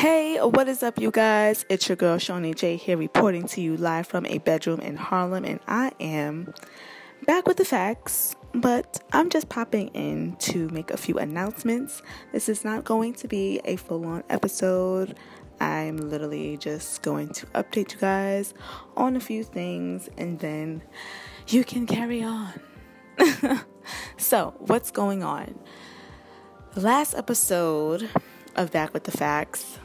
Hey, what is up, you guys? It's your girl Shawnee J here reporting to you live from a bedroom in Harlem, and I am back with the facts. But I'm just popping in to make a few announcements. This is not going to be a full on episode. I'm literally just going to update you guys on a few things and then you can carry on. so, what's going on? Last episode of Back with the Facts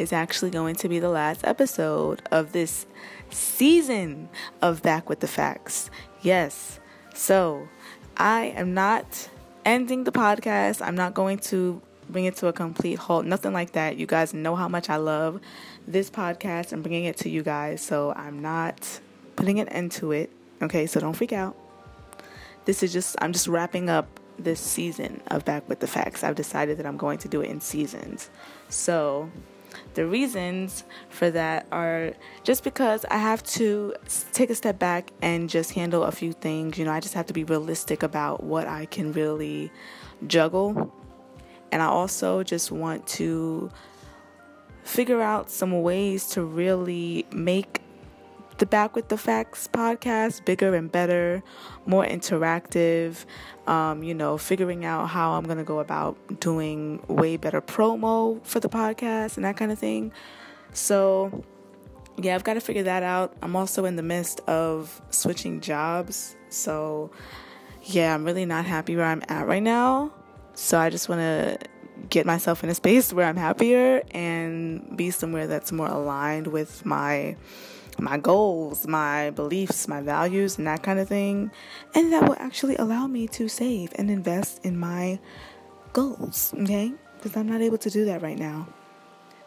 is actually going to be the last episode of this season of Back with the Facts. Yes. So, I am not ending the podcast. I'm not going to bring it to a complete halt. Nothing like that. You guys know how much I love this podcast and bringing it to you guys. So, I'm not putting an end to it. Okay, so don't freak out. This is just, I'm just wrapping up this season of Back with the Facts. I've decided that I'm going to do it in seasons. So, the reasons for that are just because I have to take a step back and just handle a few things. You know, I just have to be realistic about what I can really juggle. And I also just want to figure out some ways to really make the Back with the Facts podcast bigger and better, more interactive. Um, you know, figuring out how I'm going to go about doing way better promo for the podcast and that kind of thing. So, yeah, I've got to figure that out. I'm also in the midst of switching jobs. So, yeah, I'm really not happy where I'm at right now. So, I just want to get myself in a space where I'm happier and be somewhere that's more aligned with my my goals, my beliefs, my values, and that kind of thing. And that will actually allow me to save and invest in my goals, okay? Because I'm not able to do that right now.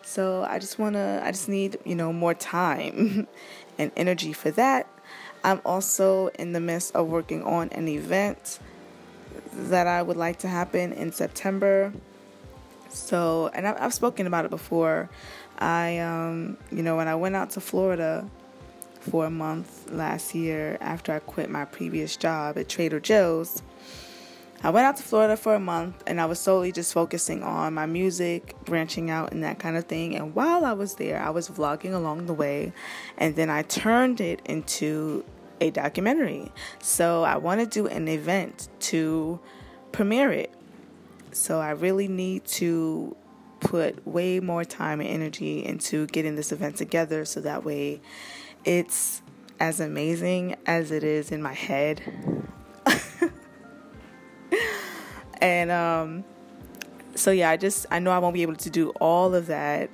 So I just want to, I just need, you know, more time and energy for that. I'm also in the midst of working on an event that I would like to happen in September. So, and I've spoken about it before. I, um, you know, when I went out to Florida for a month last year after I quit my previous job at Trader Joe's. I went out to Florida for a month and I was solely just focusing on my music, branching out, and that kind of thing. And while I was there, I was vlogging along the way, and then I turned it into a documentary. So I want to do an event to premiere it. So I really need to put way more time and energy into getting this event together so that way it's as amazing as it is in my head. and um so yeah, I just I know I won't be able to do all of that.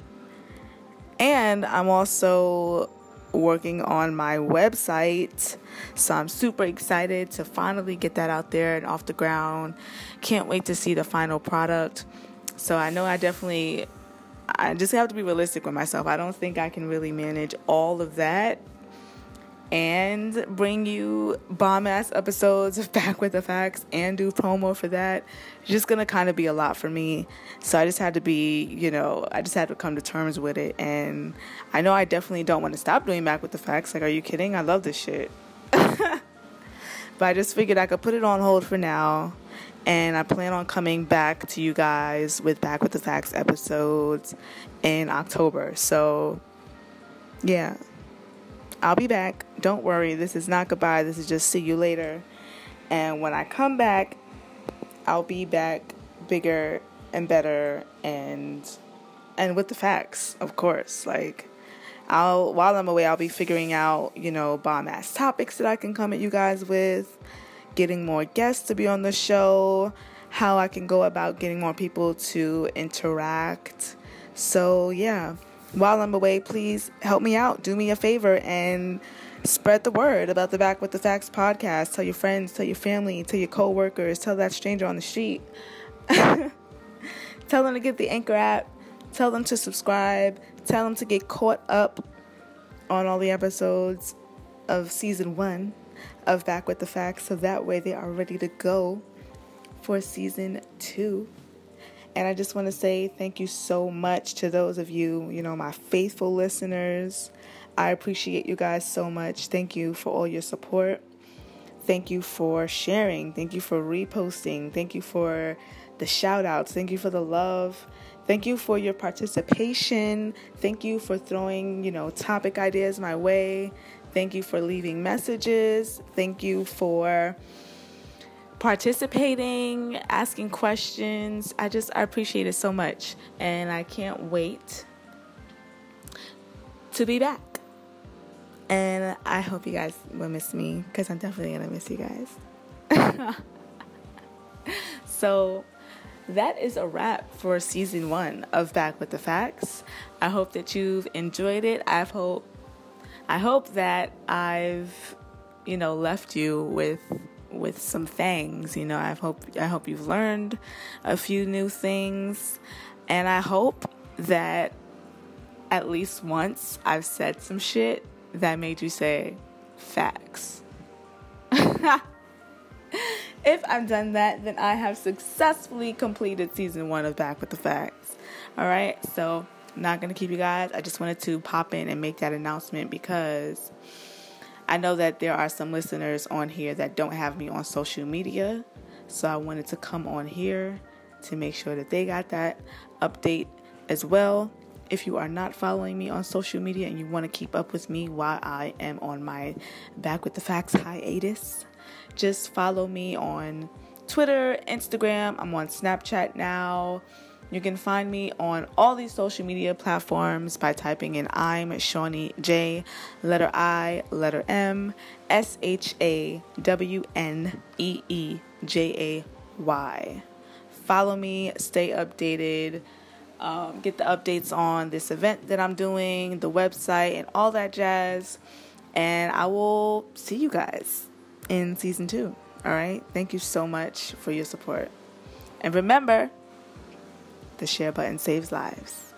And I'm also working on my website. So I'm super excited to finally get that out there and off the ground. Can't wait to see the final product. So I know I definitely I just have to be realistic with myself. I don't think I can really manage all of that and bring you bomb ass episodes of Back with the Facts and do promo for that. It's just gonna kind of be a lot for me. So I just had to be, you know, I just had to come to terms with it. And I know I definitely don't want to stop doing Back with the Facts. Like, are you kidding? I love this shit. but I just figured I could put it on hold for now and I plan on coming back to you guys with Back with the Facts episodes in October. So, yeah, I'll be back. Don't worry, this is not goodbye, this is just see you later. And when I come back, I'll be back bigger and better and and with the facts, of course. Like I'll while I'm away, I'll be figuring out, you know, bomb ass topics that I can come at you guys with getting more guests to be on the show, how I can go about getting more people to interact. So, yeah, while I'm away, please help me out. Do me a favor and spread the word about the Back with the Facts podcast. Tell your friends, tell your family, tell your coworkers, tell that stranger on the street. tell them to get the Anchor app. Tell them to subscribe. Tell them to get caught up on all the episodes of season one of Back with the Facts so that way they are ready to go for season two. And I just want to say thank you so much to those of you, you know, my faithful listeners. I appreciate you guys so much. Thank you for all your support. Thank you for sharing. Thank you for reposting. Thank you for the shout outs. Thank you for the love. Thank you for your participation. Thank you for throwing, you know, topic ideas my way. Thank you for leaving messages. Thank you for participating, asking questions. I just I appreciate it so much and I can't wait to be back. And I hope you guys will miss me cuz I'm definitely going to miss you guys. so that is a wrap for season 1 of Back with the Facts. I hope that you've enjoyed it. I hope I hope that I've you know left you with with some things. You know, I hope I hope you've learned a few new things, and I hope that at least once I've said some shit that made you say facts. if I've done that, then I have successfully completed season one of Back with the Facts. All right, so Not gonna keep you guys. I just wanted to pop in and make that announcement because I know that there are some listeners on here that don't have me on social media, so I wanted to come on here to make sure that they got that update as well. If you are not following me on social media and you want to keep up with me while I am on my Back with the Facts hiatus, just follow me on Twitter, Instagram. I'm on Snapchat now. You can find me on all these social media platforms by typing in I'm Shawnee J, letter I, letter M, S H A W N E E J A Y. Follow me, stay updated, um, get the updates on this event that I'm doing, the website, and all that jazz. And I will see you guys in season two. All right. Thank you so much for your support. And remember, the share button saves lives.